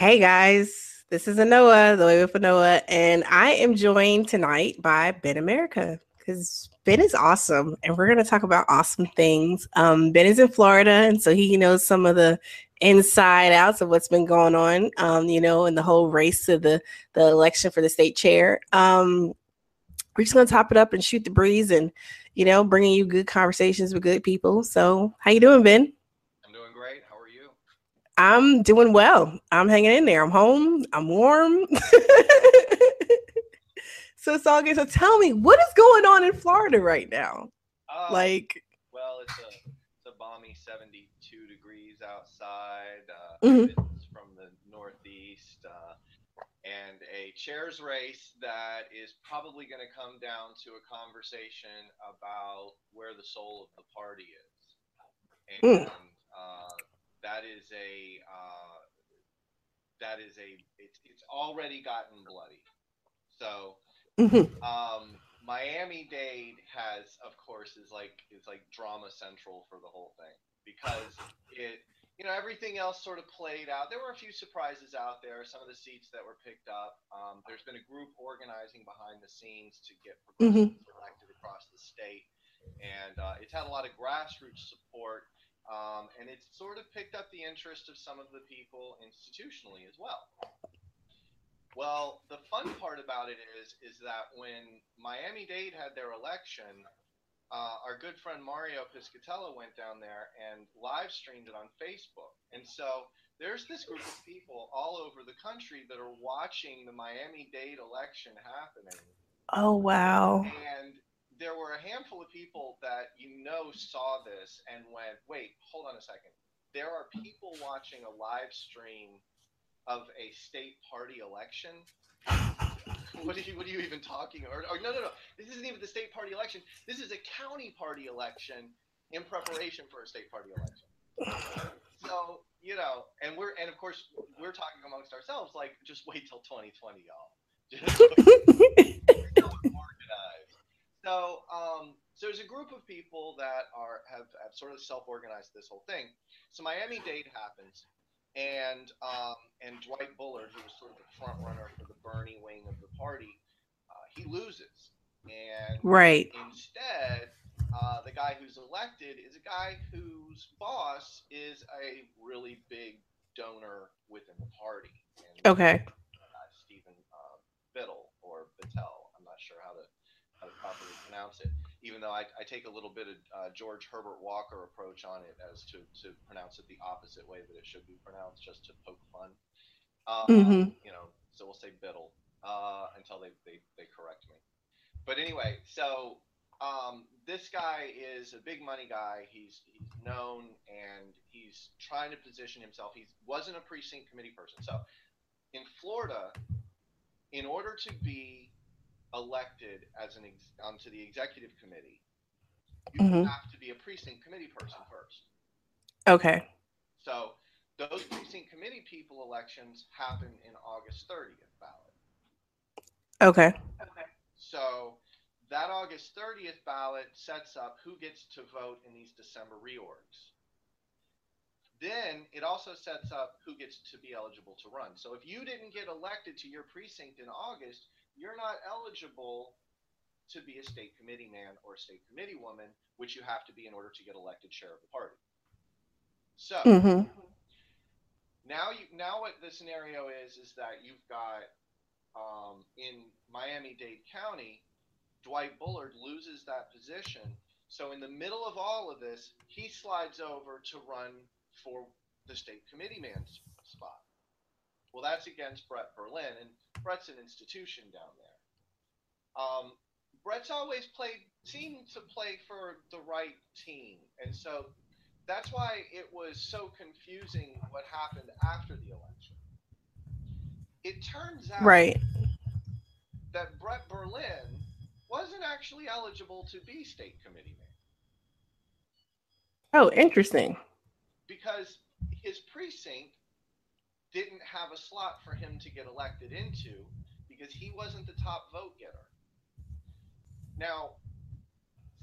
Hey guys, this is Anoa, the way with Anoa, and I am joined tonight by Ben America because Ben is awesome, and we're going to talk about awesome things. Um, ben is in Florida, and so he knows some of the inside outs of what's been going on, um, you know, in the whole race to the the election for the state chair. Um, we're just going to top it up and shoot the breeze, and you know, bringing you good conversations with good people. So, how you doing, Ben? I'm doing well. I'm hanging in there. I'm home. I'm warm. so it's all good. So tell me, what is going on in Florida right now? Um, like, well, it's a it's a balmy 72 degrees outside. Uh, Mhm. It's from the northeast, uh, and a chairs race that is probably going to come down to a conversation about where the soul of the party is, and Mm. uh, that is a uh, that is a it's it's already gotten bloody. So mhm. um, Miami Dade has, of course, is like is like drama central for the whole thing because it, you know, everything else sort of played out. There were a few surprises out there. Some of the seats that were picked up. Um, there's been a group organizing behind the scenes to get progressives elected across the state, and uh, it's had a lot of grassroots support. Um, and it's sort of picked up the interest of some of the people institutionally as well. Well, the fun part about it is is that when Miami Dade had their election, uh, our good friend Mario Piscatella went down there and live streamed it on Facebook. And so there's this group of people all over the country that are watching the Miami Dade election happening. Oh wow. And there were a handful of people that you know saw this and went, wait, hold on a second. There are people watching a live stream of a state party election. What are you, what are you even talking? Or, or no, no, no. This isn't even the state party election. This is a county party election in preparation for a state party election. So you know, and we're and of course we're talking amongst ourselves like, just wait till 2020, y'all. Just wait till it's organized. So, um, so there's a group of people that are have, have sort of self-organized this whole thing. So Miami Dade happens, and um, and Dwight Bullard, who was sort of the front runner for the Bernie wing of the party, uh, he loses, and Right. instead, uh, the guy who's elected is a guy whose boss is a really big donor within the party. And, Okay. uh, Stephen uh, Biddle or Bittel. I'm not sure how to how to properly pronounce it. Even though I, I take a little bit of uh, George Herbert Walker approach on it as to, to pronounce it the opposite way that it should be pronounced, just to poke fun. Uh, Mhm. You know, so we'll say Biddle uh, until they, they, they correct me. But anyway, so um, this guy is a big money guy. He's he's known and he's trying to position himself. He wasn't a precinct committee person. So in Florida, in order to be elected as an ex- onto the executive committee, you Mhm. have to be a precinct committee person first. Okay. So those precinct committee people elections happen in August 30th ballot. Okay. Okay. So that August 30th ballot sets up who gets to vote in these December reorgs. Then it also sets up who gets to be eligible to run. So if you didn't get elected to your precinct in August, you're not eligible to be a state committee man or a state committee woman, which you have to be in order to get elected chair of the party. So mm-hmm. now you now what the scenario is is that you've got um, in Miami-Dade County, Dwight Bullard loses that position. So in the middle of all of this, he slides over to run for the state committee man's spot. Well, that's against Bret Berlin, and Bret's an institution down there. Um, Bret's always played, seemed to play for the right team, and so that's why it was so confusing what happened after the election. It turns out Right. that Bret Berlin wasn't actually eligible to be state committee man Oh, interesting. because his precinct didn't have a slot for him to get elected into because he wasn't the top vote getter. Now,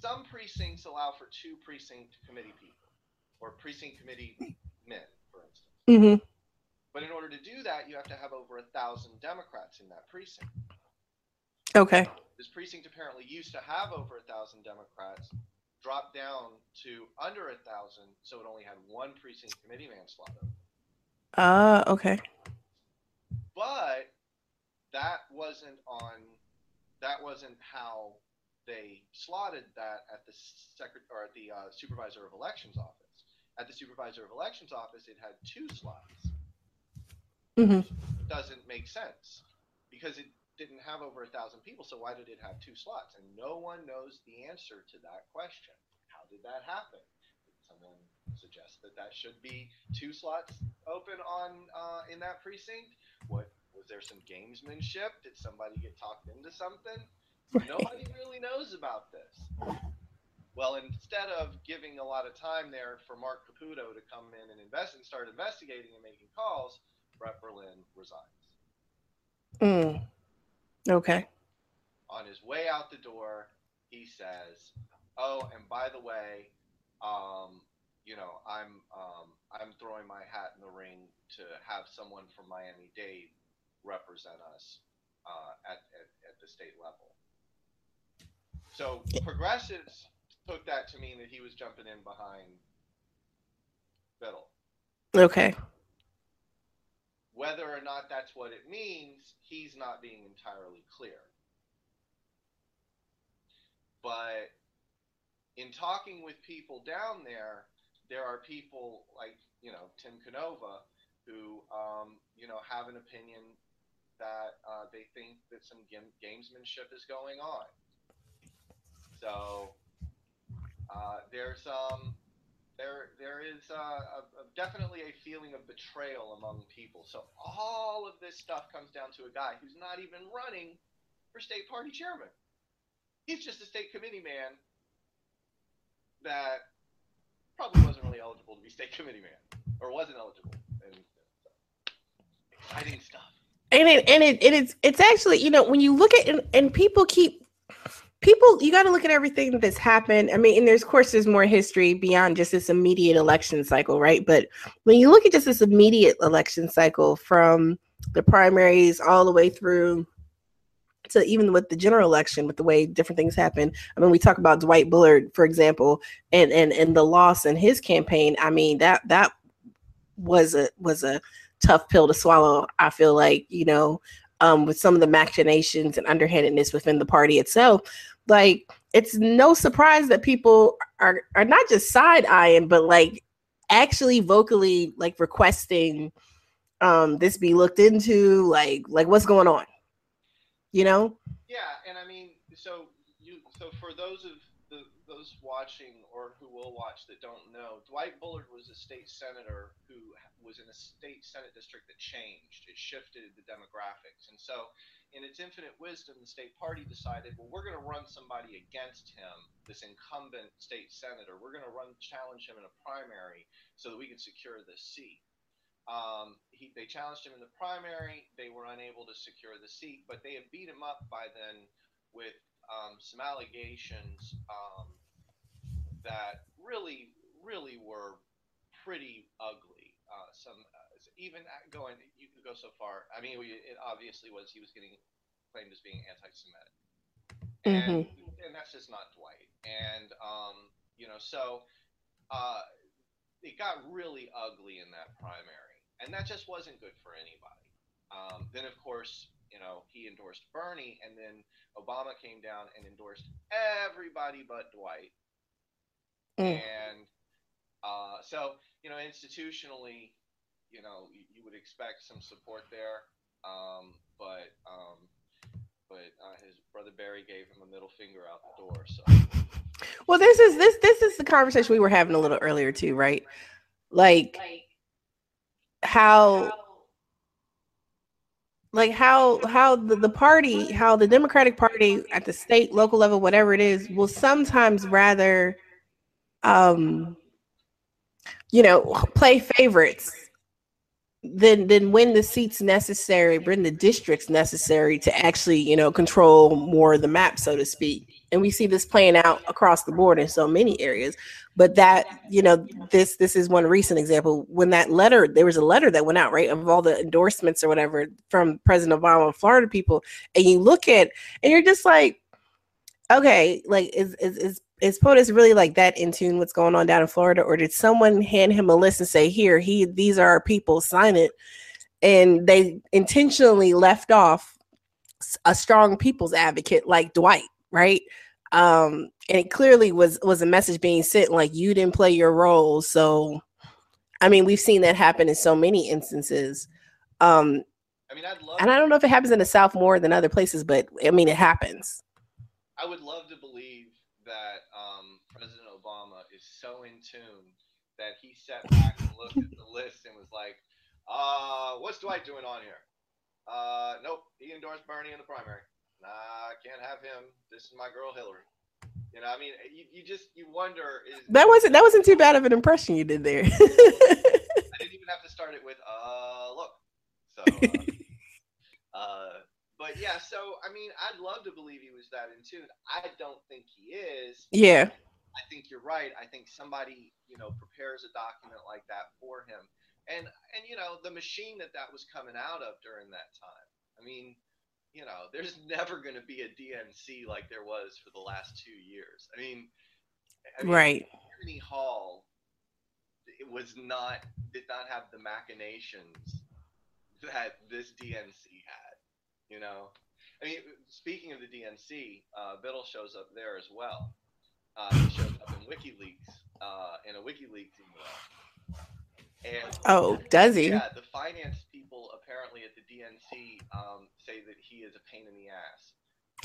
some precincts allow for two precinct committee people or precinct committee men, for instance. Mhm. But in order to to do that, you have to have over a thousand Democrats in that precinct. Okay. This precinct apparently used to have over a thousand Democrats, dropped down to under a thousand, so it only had one precinct committee man slot open. Uh, okay. But that wasn't on. That wasn't how they slotted that at the secret or at the uh, supervisor of elections office. At the supervisor of elections office, it had two slots. Mm-hmm. Doesn't make sense because it didn't have over a thousand people. So why did it have two slots? And no one knows the answer to that question. How did that happen? Did someone suggest that that should be two slots open on uh, in that precinct? What was there some gamesmanship? Did somebody get talked into something? Nobody really knows about this. Well, instead of giving a lot of time there for Marc Caputo to come in and invest and start investigating and making calls, Bret Berlin resigns. Mm. Okay. On his way out the door, he says, "Oh, and by the way, um, you know, I'm um, I'm throwing my hat in the ring to have someone from Miami Dade represent us uh, at, at at the state level." So progressives took that to mean that he was jumping in behind Bittel. Okay. Whether or not that's what it means, he's not being entirely clear. But in talking with people down there, there are people like, you know, Tim Canova who, um, you know, have an opinion that uh, they think that some game- gamesmanship is going on. So uh, there's um, there there is uh, a, a, definitely a feeling of betrayal among people. So all of this stuff comes down to a guy who's not even running for state party chairman. He's just a state committee man that probably wasn't really eligible to be state committee man or wasn't eligible. Exciting uh, stuff. And it and it, it is it's actually you know when you look at and, and people keep people you got to look at everything that's happened i mean and there's of course there's more history beyond just this immediate election cycle right but when you look at just this immediate election cycle from the primaries all the way through to even with the general election with the way different things happen i mean we talk about dwight bullard for example and and and the loss in his campaign i mean that that was a was a tough pill to swallow i feel like you know um, with some of the machinations and underhandedness within the party itself. Like, it's no surprise that people are are not just side eyeing, but like actually vocally like requesting um this be looked into. Like, like what's going on? You know? Yeah, and I mean, so you so for those of the those watching or who will watch that don't know, Dwight Bullard was a state senator who was in a state senate district that changed. It shifted the demographics, and so in its infinite wisdom, the state party decided, well, we're going to run somebody against him, this incumbent state senator. We're going to run challenge him in a primary so that we can secure this seat. Um, he, they challenged him in the primary. They were unable to secure the seat, but they had beat him up by then with um, some allegations um, that really, really were pretty ugly. Uh, some uh, even going, you could go so far. I mean, it obviously was he was getting claimed as being anti-Semitic, and mm-hmm. and that's just not Dwight. And um, you know, so uh, it got really ugly in that primary, and that just wasn't good for anybody. Um, then, of course, you know, he endorsed Bernie, and then Obama came down and endorsed everybody but Dwight. Mm. And uh, so, you know, institutionally, you know, you, you would expect some support there, um, but um, but uh, his brother Barry gave him a middle finger out the door. So. Well, this is this this is the conversation we were having a little earlier too, right? Like, how like how how the, the party how the democratic party at the state local level whatever it is will sometimes rather um you know play favorites than than win the seats necessary win the districts necessary to actually you know control more of the map so to speak. And we see this playing out across the board in so many areas but that you know this this is one recent example. When that letter there was a letter that went out right of all the endorsements or whatever from president obama and florida people and you look at and you're just like okay like is is is is POTUS really like that in tune with what's going on down in Florida, or did someone hand him a list and say, "Here, he these are our people, sign it," and they intentionally left off a strong people's advocate like Dwight, right? Um, and it clearly was was a message being sent like you didn't play your role. So, I mean, we've seen that happen in so many instances. Um, I mean, I'd love, and I don't know if it happens in the South more than other places, but I mean, it happens. I would love to believe that um, President Obama is so in tune that he sat back and looked at the list and was like, uh, "What's Dwight doing on here?" Uh, nope, he endorsed Bernie in the primary. Nah, have him. This is my girl Hillary. You know, I mean, you, you just you wonder is that wasn't that wasn't too bad of an impression you did there. I didn't even have to start it with uh look. So uh, uh but yeah, so I mean, I'd love to believe he was that in tune. I don't think he is. Yeah. I think you're right. I think somebody, you know, prepares a document like that for him. And and you know, the machine that that was coming out of during that time. I mean, you know, there's never going to be a DNC like there was for the last two years. I mean, I mean right. Tammany Hall, it was not did not have the machinations that this DNC had. You know, I mean, speaking of the DNC, uh, Biddle shows up there as well. Uh, he shows up in WikiLeaks uh, in a WikiLeaks email. And oh, does he? Yeah, the finance people apparently at the DNC um, say that he is a pain in the ass.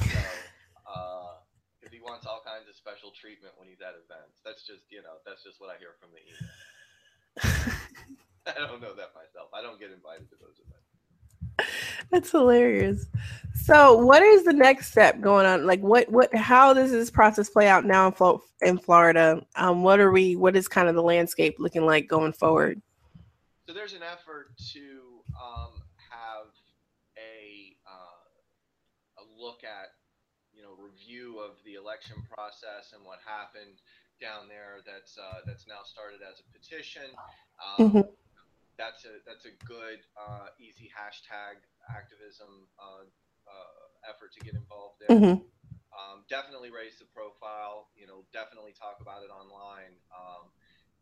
So, because uh, he wants all kinds of special treatment when he's at events. That's just, you know, that's just what I hear from the email. I don't know that myself. I don't get invited to those events. That's hilarious. So, what is the next step going on? Like, what, what, how does this process play out now in, Flo- in Florida? Um, what are we, what is kind of the landscape looking like going forward? So, there's an effort to um, have a uh, a look at, you know, review of the election process and what happened down there. That's uh, that's now started as a petition. Um, mm-hmm that's a that's a good uh, easy hashtag activism uh, uh, effort to get involved there. Mm-hmm. Um, definitely raise the profile. You know, definitely talk about it online. Um,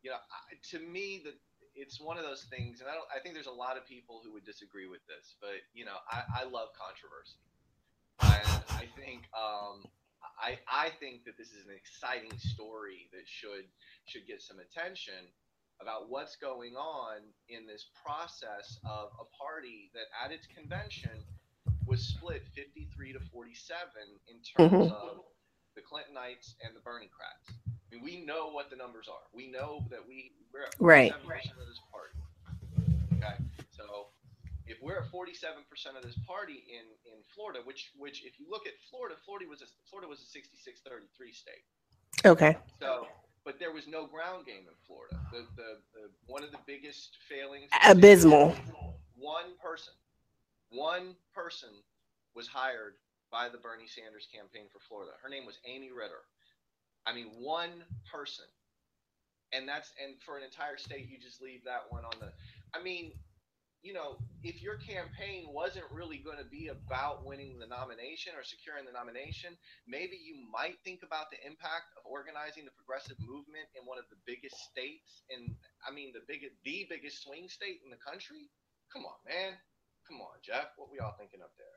you know, I, to me, that it's one of those things, and I don't. I think there's a lot of people who would disagree with this, but you know, I, I love controversy, and I think. Um, I, I think that this is an exciting story that should should get some attention about what's going on in this process of a party that at its convention was split 53 to 47 in terms mm-hmm. of the Clintonites and the Berniecrats. I mean, we know what the numbers are. We know that we we're at 47% right. of this party. Okay, so if we're at 47% of this party in in Florida, which which if you look at Florida, Florida was a Florida was a 66-33 state. Okay. So but there was no ground game in Florida. The, the, the one of the biggest failings. Abysmal. One person, one person was hired by the Bernie Sanders campaign for Florida. Her name was Amy Ritter. I mean, one person, and that's and for an entire state, you just leave that one on the. I mean, you know, if your campaign wasn't really going to be about winning the nomination or securing the nomination, maybe you might think about the impact of organizing the progressive movement in one of the biggest states in I mean the biggest the biggest swing state in the country. Come on, man. Come on, Jeff. What we all thinking up there?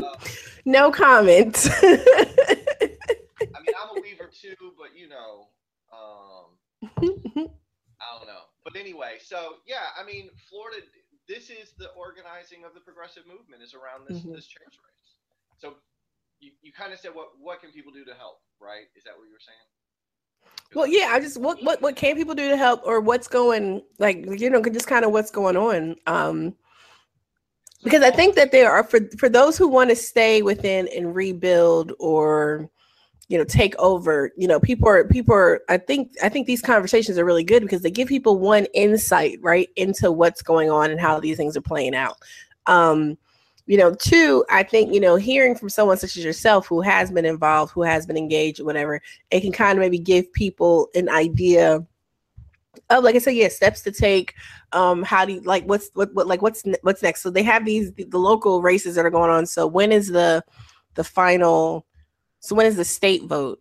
uh, no comment. I mean, I'm a weaver too, but you know, um, I don't know. But anyway, so yeah, I mean, Florida. This is the organizing of the progressive movement is around this mm-hmm. this church race. So you, you kind of said what what can people do to help, right? Is that what you were saying? Well, yeah, I just what what what can people do to help, or what's going like you know just kind of what's going on. Um, because I think that there are for for those who want to stay within and rebuild or you know take over you know people are people are i think i think these conversations are really good because they give people one insight right into what's going on and how these things are playing out um you know, two, I think, you know, hearing from someone such as yourself who has been involved, who has been engaged, whatever, it can kind of maybe give people an idea of like I said, yeah, steps to take. Um, how do you like what's what, what like what's what's next? So they have these the, the local races that are going on. So when is the the final so when is the state vote?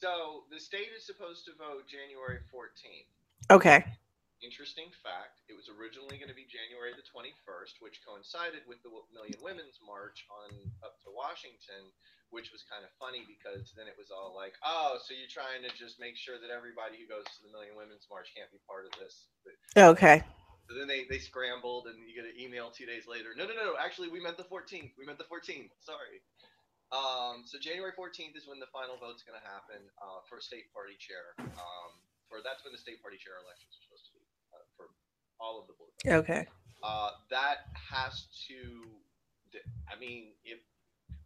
So the state is supposed to vote January 14th. Okay. Interesting fact, it was originally going to be January the 21st, which coincided with the Million Women's March on up to Washington, which was kind of funny because then it was all like, oh, so you're trying to just make sure that everybody who goes to the Million Women's March can't be part of this. Okay. So then they, they scrambled and you get an email two days later. No, no, no, no. Actually, we meant the 14th. We meant the 14th. Sorry. Um, so January 14th is when the final vote's going to happen uh, for state party chair. Um, or that's when the state party chair elections are supposed to be uh, for all of the boards. Okay. Uh, that has to. I mean, if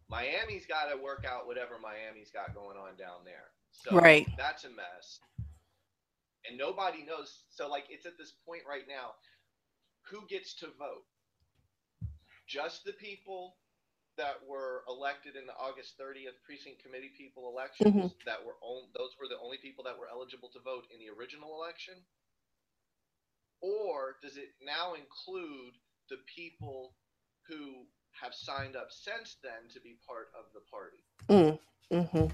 Miami's got to work out whatever Miami's got going on down there. So right. that's a mess. And nobody knows. So, like, it's at this point right now who gets to vote? Just the people that were elected in the August 30th precinct committee people elections mm-hmm. that were on, those were the only people that were eligible to vote in the original election or does it now include the people who have signed up since then to be part of the party. Mm, hmm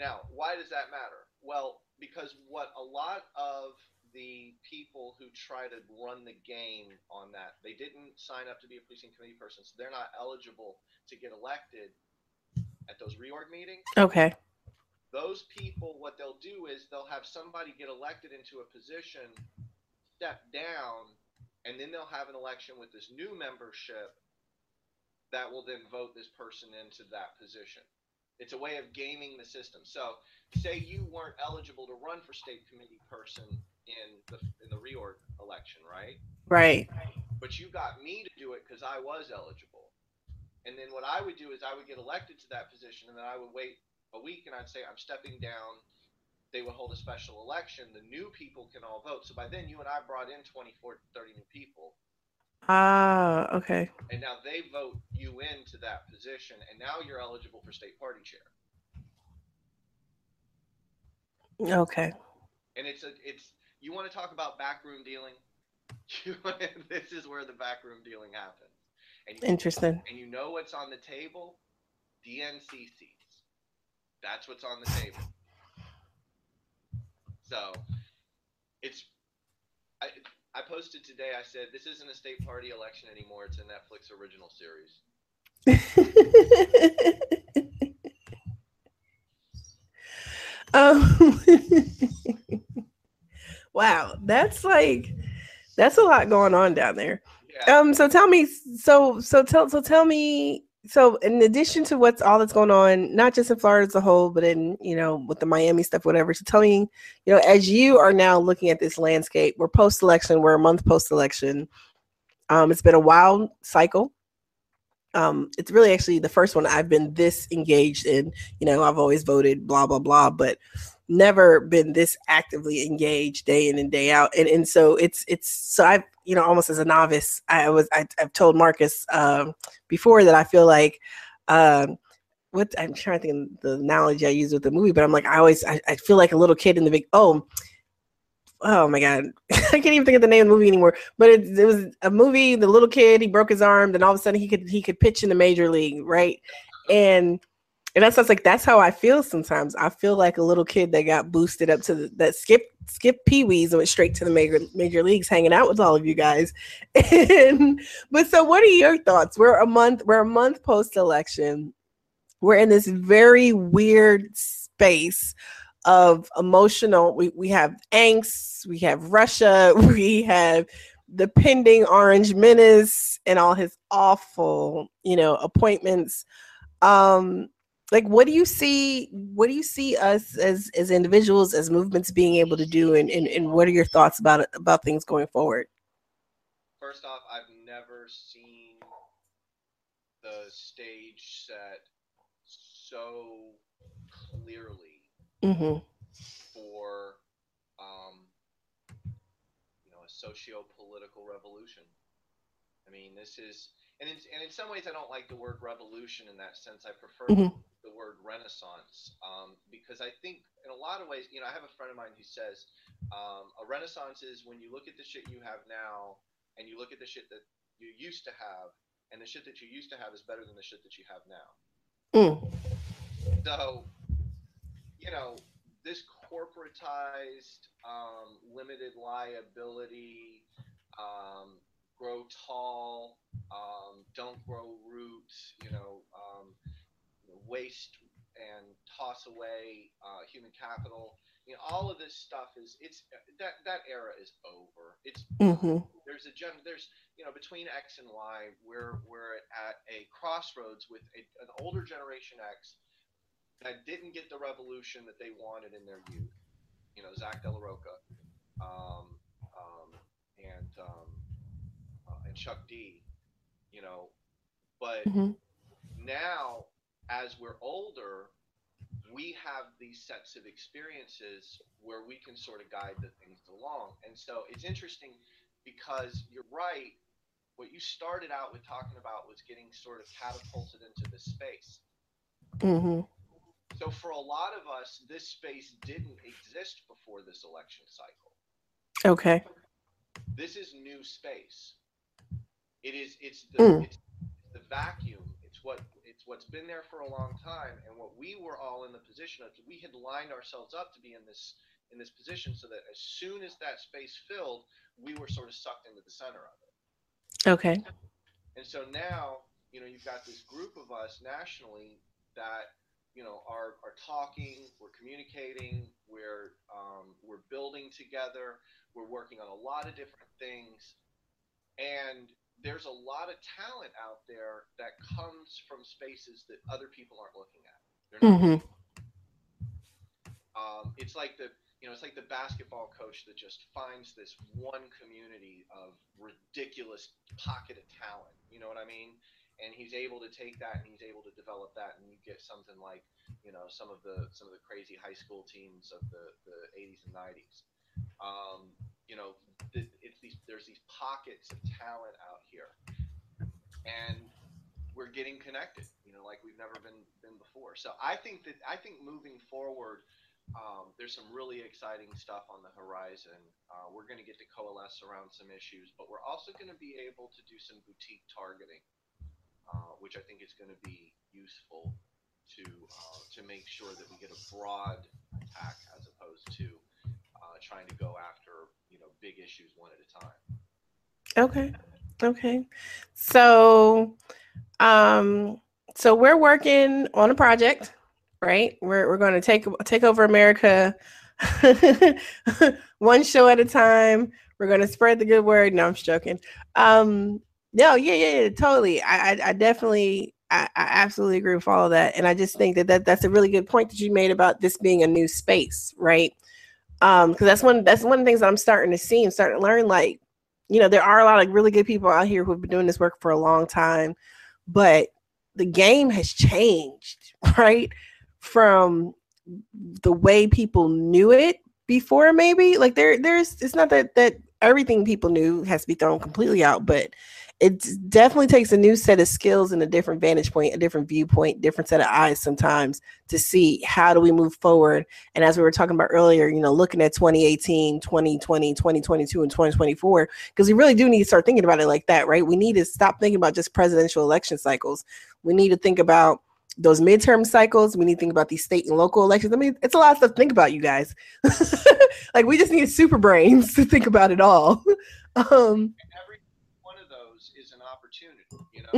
Now, why does that matter? Well, because what a lot of the people who try to run the game on that, they didn't sign up to be a precinct committee person, so they're not eligible to get elected at those reorg meetings. Okay. Those people, what they'll do is they'll have somebody get elected into a position, step down, and then they'll have an election with this new membership that will then vote this person into that position. It's a way of gaming the system. So, say you weren't eligible to run for state committee person in the in the reorg election, right? Right. But you got me to do it because I was eligible. And then what I would do is I would get elected to that position, and then I would wait a week, and I'd say I'm stepping down. They would hold a special election. The new people can all vote. So by then, you and I brought in 24, 30 new people Ah, okay. And now they vote you into that position, and now you're eligible for state party chair. Okay. And it's a it's you want to talk about backroom dealing? this is where the backroom dealing happens. And you, Interesting. And you know what's on the table? DNC seats. That's what's on the table. So it's I, I posted today. I said this isn't a state party election anymore. It's a Netflix original series. um, wow, that's like that's a lot going on down there. Yeah. Um, so tell me, so so tell so tell me so in addition to what's all that's going on not just in florida as a whole but in you know with the miami stuff whatever so tell me you know as you are now looking at this landscape we're post-election we're a month post-election um, it's been a wild cycle um, it's really actually the first one i've been this engaged in you know i've always voted blah blah blah but never been this actively engaged day in and day out and and so it's it's so i've you know almost as a novice i was I, have told marcus um, before that i feel like um, what i'm trying to think of the analogy i use with the movie but i'm like i always I, I feel like a little kid in the big oh oh my god i can't even think of the name of the movie anymore but it, it was a movie the little kid he broke his arm then all of a sudden he could he could pitch in the major league right? And and that's, like that's how I feel sometimes. I feel like a little kid that got boosted up to the, that skip skip pee wees and went straight to the major major leagues, hanging out with all of you guys. And but so, what are your thoughts? We're a month we're a month post election. We're in this very weird space of emotional. We we have angst. We have Russia. We have the pending Orange Menace and all his awful, you know, appointments. Um, like what do you see what do you see us as as individuals as movements being able to do and, and, and what are your thoughts about it about things going forward first off i've never seen the stage set so clearly mm-hmm. for um, you know a socio-political revolution i mean this is and in, and in some ways, I don't like the word revolution in that sense. I prefer Mhm. the word renaissance um, because I think in a lot of ways, you know, I have a friend of mine who says um, a renaissance is when you look at the shit you have now and you look at the shit that you used to have, and the shit that you used to have is better than the shit that you have now. Mm. So, you know, this corporatized, um, limited liability, um, grow tall, um, don't grow roots, you know, um, waste and toss away uh, human capital. You know, all of this stuff is it's that that era is over. It's hmm there's a gen there's you know between X and Y we're we're at a crossroads with a, an older generation X that didn't get the revolution that they wanted in their youth. You know, Zack de la Rocha, um, um, and um, and Chuck D. You know, but Mhm. now as we're older, we have these sets of experiences where we can sort of guide the things along. And so it's interesting because you're right. What you started out with talking about was getting sort of catapulted into this space. hmm So for a lot of us, this space didn't exist before this election cycle. Okay. This is new space. It is it's the Mm. it's the vacuum. It's what it's what's been there for a long time and what we were all in the position of we had lined ourselves up to be in this in this position so that as soon as that space filled, we were sort of sucked into the center of it. Okay. And so now, you know, you've got this group of us nationally that, you know, are, are talking, we're communicating, we're, um, we're building together, we're working on a lot of different things. And there's a lot of talent out there that comes from spaces that other people aren't looking at. They're not hmm um, it's like the you know it's like the basketball coach that just finds this one community of ridiculous pocket of talent. You know what i mean? And he's able to take that and he's able to develop that and you get something like you know some of the some of the crazy high school teams of the, the 80s and 90s um, you know th- it's these there's these pockets of talent out here and we're getting connected you know like we've never been been before so i think that i think moving forward um, there's some really exciting stuff on the horizon. Uh, we're going to get to coalesce around some issues, but we're also going to be able to do some boutique targeting, uh, which I think is going to be useful to uh, to make sure that we get a broad attack as opposed to uh, trying to go after big issues one at a time. Okay. Okay. So, um, so we're working on a project, right? We're we're going to take take over America, one show at a time. We're going to spread the good word. No, I'm joking. Um, no, yeah, yeah, yeah totally. I, I, I definitely, I, I absolutely agree with all of that, and I just think that, that that's a really good point that you made about this being a new space, right? Um, because that's one that's one of the things that I'm starting to see and starting to learn. Like, you know, there are a lot of really good people out here who've been doing this work for a long time, but the game has changed, right? From the way people knew it before, maybe like there, there's. It's not that that everything people knew has to be thrown completely out, but it definitely takes a new set of skills and a different vantage point, a different viewpoint, different set of eyes sometimes to see how do we move forward. And as we were talking about earlier, you know, looking at 2018, 2020, 2022, and 2024, because we really do need to start thinking about it like that, right? We need to stop thinking about just presidential election cycles. We need to think about those midterm cycles. We need to think about these state and local elections. I mean, it's a lot of stuff to think about, you guys. like we just need super brains to think about it all. Um, And every one of those is an opportunity.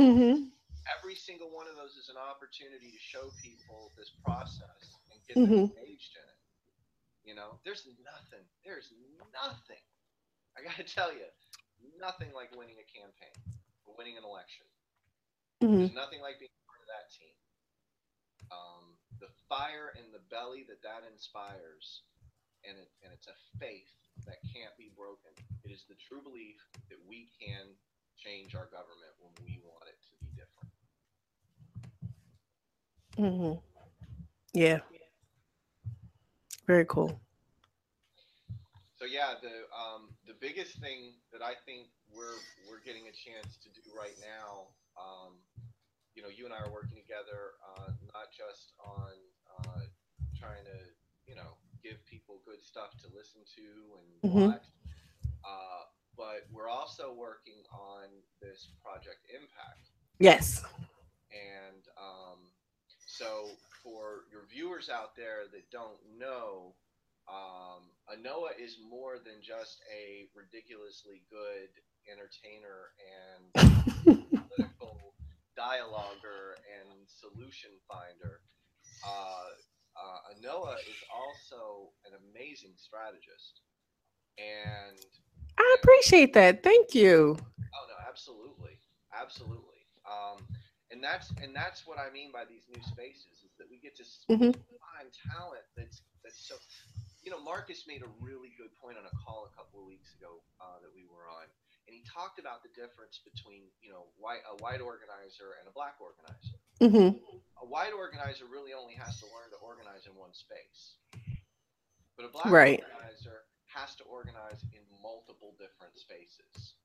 Mhm. every single one of those is an opportunity to show people this process and get Mhm. them engaged in it. You know, there's nothing, there's nothing. I got to tell you, nothing like winning a campaign or winning an election. Mhm. There's nothing like being part of that team. Um, the fire in the belly that that inspires, and it, and it's a faith that can't be broken. It is the true belief that we can change our government when we want it to be different. hmm Yeah. Very cool. So yeah, the um, the biggest thing that I think we're we're getting a chance to do right now um, you know, you and I are working together, uh, not just on uh, trying to, you know, give people good stuff to listen to and mm-hmm. watch, uh, but we're also working on this project Impact. Yes. And um, so, for your viewers out there that don't know, um, Anoa is more than just a ridiculously good entertainer and political dialoguer and solution finder. Uh, uh, Anoa is also an amazing strategist, and I appreciate that. Thank you. Oh no, absolutely, absolutely. Um, and that's and that's what I mean by these new spaces is that we get to mm-hmm. find talent that's that's so you know, Marcus made a really good point on a call a couple of weeks ago uh, that we were on, and he talked about the difference between you know white, a white organizer and a black organizer. Mm-hmm. A white organizer really only has to learn to organize in one space, but a black right. organizer has to organize in multiple different spaces.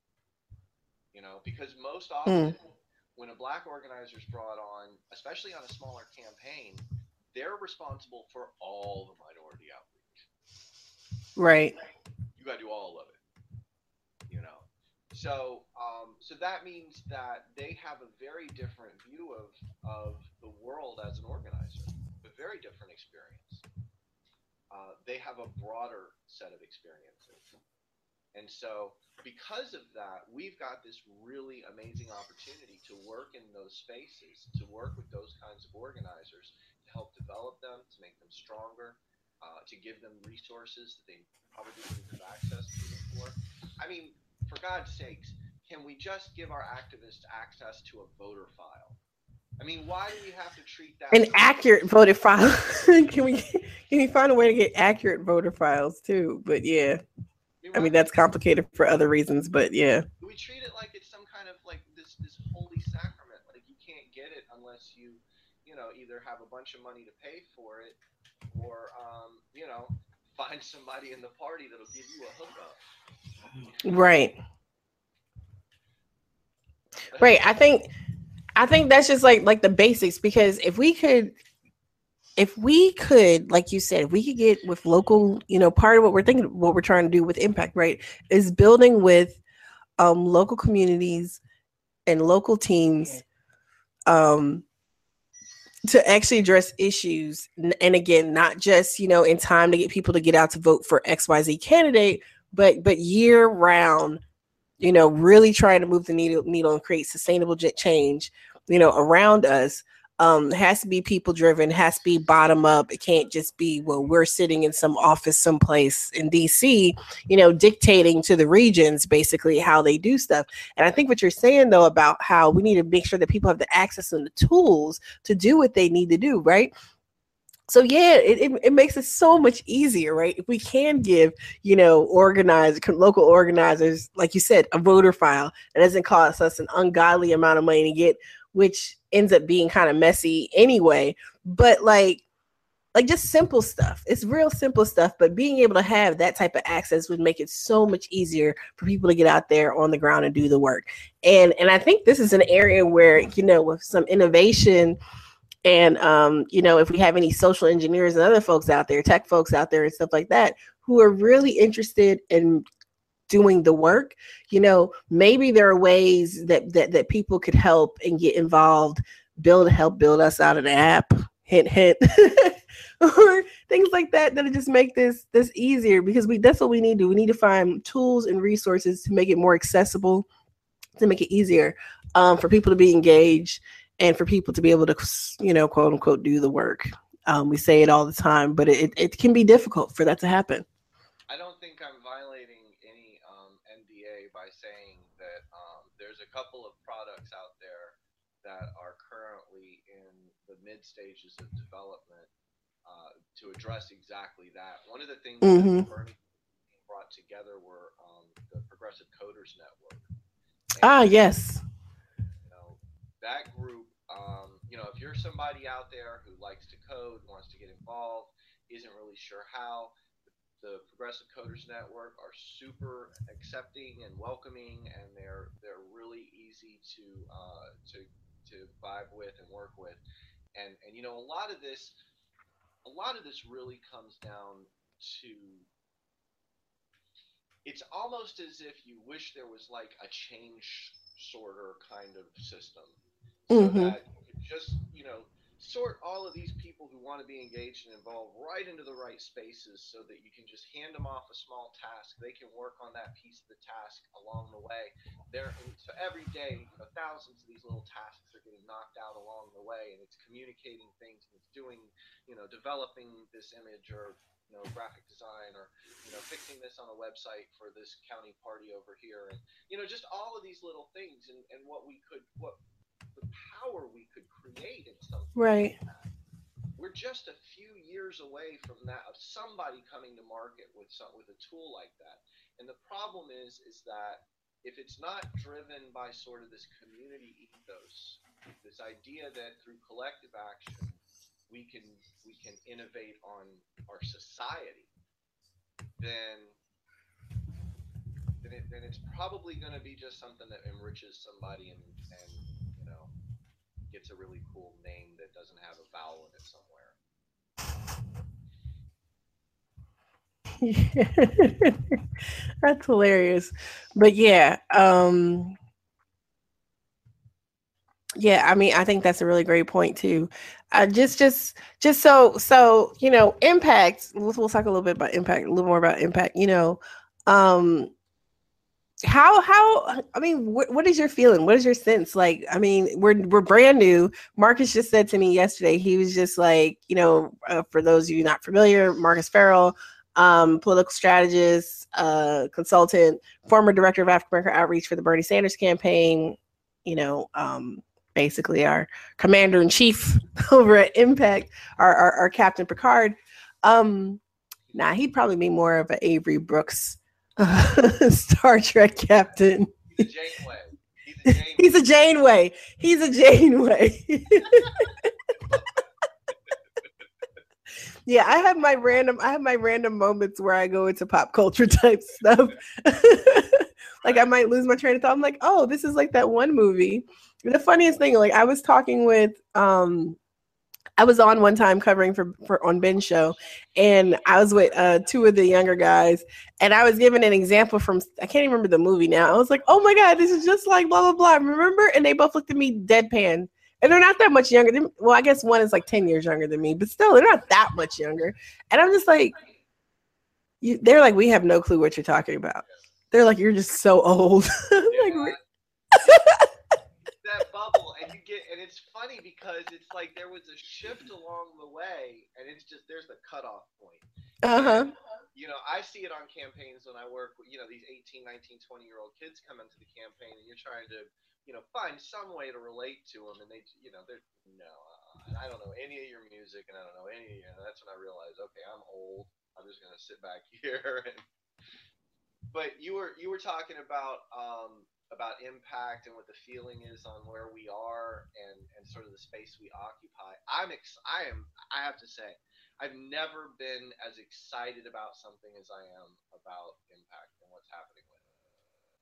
You know, because most often mm. when a black organizer is brought on, especially on a smaller campaign, they're responsible for all the minority outreach Right. You got to do all of it. You know. So, um, so that means that they have a very different view of of the world as an organizer, a very different experience. Uh, they have a broader set of experiences. And so, because of that, we've got this really amazing opportunity to work in those spaces, to work with those kinds of organizers, to help develop them, to make them stronger, uh, to give them resources that they probably didn't have access to before. I mean, for God's sakes, can we just give our activists access to a voter file? I mean, why do we have to treat that an accurate voter file? can we can we find a way to get accurate voter files too? But yeah, I mean, that's complicated for other reasons. But yeah, we treat it like it's some kind of like this this holy sacrament. Like you can't get it unless you you know either have a bunch of money to pay for it or um, you know, find somebody in the party that'll give you a hookup. Right. Right. I think I think that's just like like the basics because if we could if we could, like you said, if we could get with local, you know, part of what we're thinking, what we're trying to do with impact, right, is building with um, local communities and local teams um, to actually address issues and again not just you know in time to get people to get out to vote for xyz candidate but but year round you know really trying to move the needle needle and create sustainable change you know around us um has to be people driven has to be bottom up. It can't just be well we're sitting in some office someplace in dc you know dictating to the regions basically how they do stuff. And i think what you're saying though about how we need to make sure that people have the access and the tools to do what they need to do right so yeah it, it, it, makes it so much easier right if we can give you know organized local organizers like you said a voter file that doesn't cost us an ungodly amount of money to get which ends up being kind of messy anyway. But like, like just simple stuff. It's real simple stuff, but being able to have that type of access would make it so much easier for people to get out there on the ground and do the work. And and I think this is an area where you know with some innovation and um, you know if we have any social engineers and other folks out there, tech folks out there and stuff like that who are really interested in doing the work you know maybe there are ways that that, that people could help and get involved build help build us out an app hint hint or things like that that just make this this easier because we that's what we need to we need to find tools and resources to make it more accessible to make it easier um, for people to be engaged and for people to be able to you know quote unquote do the work um, we say it all the time but it, it can be difficult for that to happen i don't think i'm violating any um, NDA by saying that um, there's a couple of products out there that are currently in the mid stages of development uh, to address exactly that. One of the things mm-hmm. that Bernie brought together were um, the Progressive Coders Network. And, ah, yes. You know, that group, um, you know, if you're somebody out there who likes to code, wants to get involved, isn't really sure how, the Progressive Coders Network are super accepting and welcoming, and they're they're really easy to uh, to to vibe with and work with. And and you know a lot of this, a lot of this really comes down to. It's almost as if you wish there was like a change sorter kind of system, mm-hmm. that just you know sort all of these people who want to be engaged and involved right into the right spaces so that you can just hand them off a small task. They can work on that piece of the task along the way. There, so every day, you know, thousands of these little tasks are getting knocked out along the way, and it's communicating things, and it's doing, you know, developing this image or you know graphic design or you know fixing this on a website for this county party over here and you know just all of these little things and, and what we could what power we could create in something. Right. Like We're just a few years away from that of somebody coming to market with some with a tool like that. And the problem is is that if it's not driven by sort of this community ethos, this idea that through collective action we can we can innovate on our society, then then, it, then it's probably going to be just something that enriches somebody and, and gets a really cool name that doesn't have a vowel in it somewhere. That's hilarious. But yeah, um yeah, I mean, I think that's a really great point too. Uh, just, just, just so, so you know, impact. We'll, we'll talk a little bit about impact, a little more about impact. You know, um, how how i mean what, what is your feeling? What is your sense? Like i mean we're we're brand new. Marcus just said to me yesterday he was just like you know uh, for those of you not familiar marcus ferrell um, political strategist uh, consultant former director of african american outreach for the bernie sanders campaign you know um, basically our commander in chief over at impact our, our, our captain picard. Um now nah, he'd probably be more of an avery brooks Star Trek captain. He's a Janeway. He's a Janeway. He's a Janeway. He's a Janeway. yeah, I have my random I have my random moments where I go into pop culture type stuff. like I might lose my train of thought. I'm like, oh, this is like that one movie. The funniest thing, like I was talking with um I was on one time covering for, for on Ben's show, and I was with uh, two of the younger guys, and I was given an example from I can't even remember the movie now. I was like, "Oh my god, this is just like blah blah blah." Remember? And they both looked at me deadpan, and they're not that much younger. Than, well, I guess one is like ten years younger than me, but still, they're not that much younger. And I'm just like, you, they're like, "We have no clue what you're talking about." They're like, "You're just so old." like, bubble and it's funny because it's like there was a shift along the way and it's just there's the cutoff point. Uh-huh. You know i see it on campaigns when i work with you know these 18 19 20 year old kids come into the campaign and you're trying to you know find some way to relate to them and they you know they're no uh, i don't know any of your music and i don't know any you know, that's when i realized okay i'm old. I'm just going to sit back here and but you were you were talking about um, about impact and what the feeling is on where we are and and sort of the space we occupy. I'm ex- I am I have to say I've never been as excited about something as I am about impact and what's happening with it.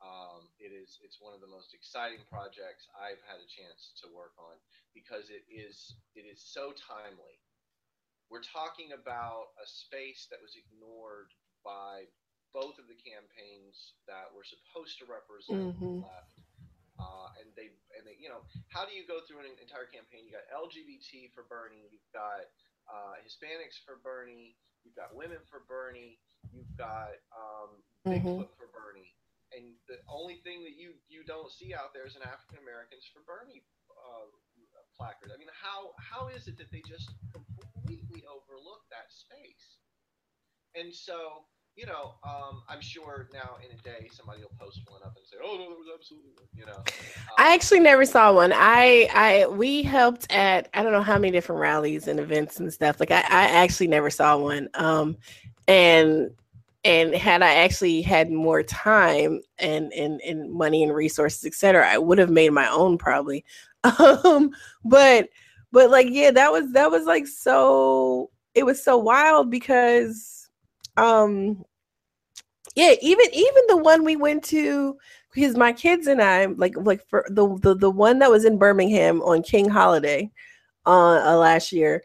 Um, it is it's one of the most exciting projects I've had a chance to work on because it is it is so timely. We're talking about a space that was ignored by both of the campaigns that were supposed to represent mm-hmm. the left. Uh, and they and they you know how do you go through an entire campaign? You got LGBT for Bernie, you've got uh, Hispanics for Bernie, you've got women for Bernie, you've got um, mm-hmm. Bigfoot for Bernie, and the only thing that you you don't see out there is an African Americans for Bernie uh, placard. I mean, how how is it that they just completely overlook that space? And so you know, um, I'm sure now in a day somebody will post one up and say, "Oh no, there was absolutely," you know. Um, I actually never saw one. I, I, we helped at I don't know how many different rallies and events and stuff. Like I, I actually never saw one. Um, and and had I actually had more time and and and money and resources, etc., I would have made my own probably. Um, but but like yeah, that was that was like so. It was so wild because um yeah, even even the one we went to because my kids and I like like for the the, the one that was in Birmingham on King Holiday uh, uh last year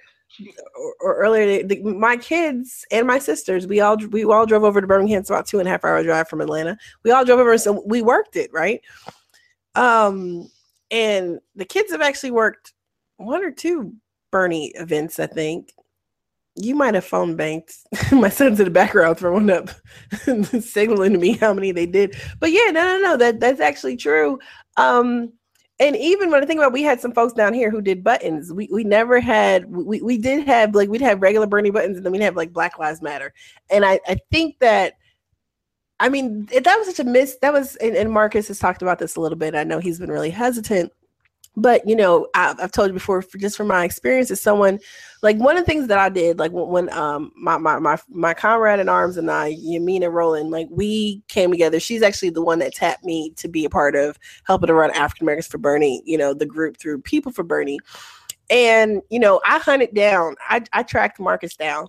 or, or earlier the, my kids and my sisters we all we all drove over to Birmingham. It's about two and a half hour drive from Atlanta. We all drove over so we worked it right? Um and the kids have actually worked one or two Bernie events I think you might have phone banked. My son's in the background throwing up, signaling to me how many they did. But yeah, no, no, no, that that's actually true. Um, and even when I think about, it, we had some folks down here who did buttons. We we never had. We we did have like we'd have regular Bernie buttons, and then we'd have like Black Lives Matter. And I I think that. I mean, that was such a miss. That was, and, and Marcus has talked about this a little bit. I know he's been really hesitant but you know I've, I've, told you before for, just from my experience as someone like one of the things that i did like when, when um my, my my my comrade in arms and i yamina Roland, like we came together. She's actually the one that tapped me to be a part of helping to run african americans for bernie you know the group through people for bernie. And you know i hunted down i, I tracked marcus down.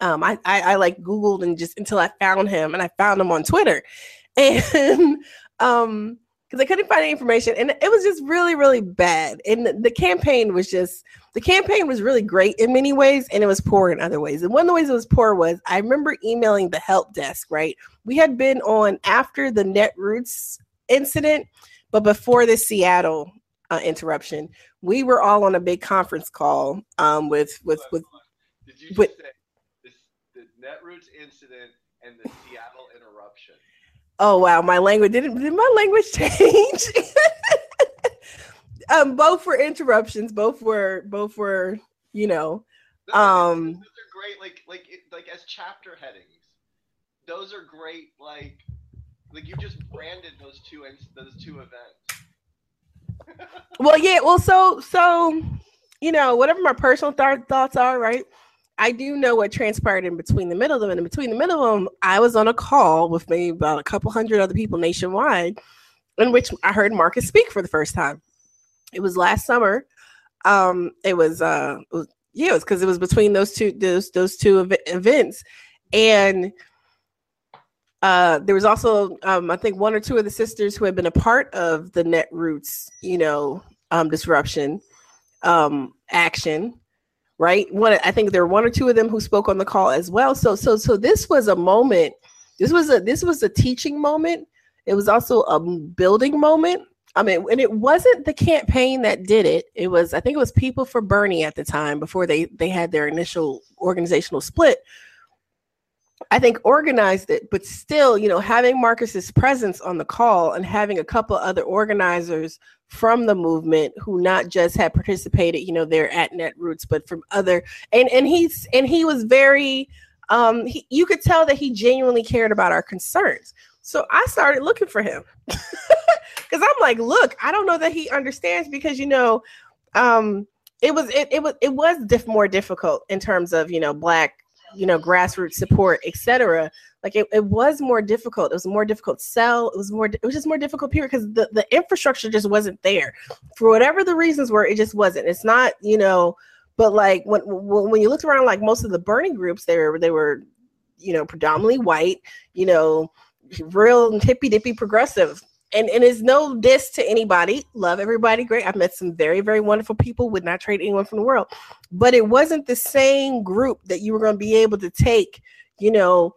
Um I, I i like googled and just until i found him and i found him on twitter. And um because I couldn't find any information, and it was just really, really bad. And the, the, campaign was just the campaign was really great in many ways, and it was poor in other ways. And one of the ways it was poor was I remember emailing the help desk. Right, we had been on after the Netroots incident, but before the Seattle uh, interruption, we were all on a big conference call um, with with with. Did you with, say this, the Netroots incident and the Seattle interruption? Oh wow, my language didn't did my language change? um, both were interruptions. Both were both were you know. Um, those are great, like like like as chapter headings. Those are great, like like you just branded those two those two events. well, yeah. Well, so so you know whatever my personal th- thoughts are, right? I do know what transpired in between the middle of them. And in between the middle of them, I was on a call with maybe about a couple hundred other people nationwide, in which I heard Marcus speak for the first time. It was last summer. Um, it was uh, it was, yeah, it was because it was between those two those those two ev- events, and uh, there was also um, I think one or two of the sisters who had been a part of the Netroots, you know, um, disruption um, action right? One, I think there were one or two of them who spoke on the call as well. So, so, so this was a moment. This was a this was a teaching moment. It was also a building moment. I mean, and it wasn't the campaign that did it. It was, I think, it was People for Bernie at the time before they they had their initial organizational split. I think organized it, but still, you know, having Marcus's presence on the call and having a couple other organizers from the movement who not just had participated, you know, they're at Netroots, but from other and and he's and he was very um he, you could tell that he genuinely cared about our concerns. So I started looking for him. Cuz I'm like, look, I don't know that he understands because you know, um it was it, it was it was diff- more difficult in terms of, you know, black you know grassroots support etc like it, it was more difficult. It was more difficult to sell. It was more it was just more difficult period because the, the infrastructure just wasn't there. For whatever the reasons were it just wasn't. It's not you know but like when when you looked around like most of the Bernie groups they were they were you know predominantly white you know real hippy dippy progressive and and it's no diss to anybody. Love everybody, great. I've met some very very wonderful people. Would not trade anyone from the world, but it wasn't the same group that you were going to be able to take. You know,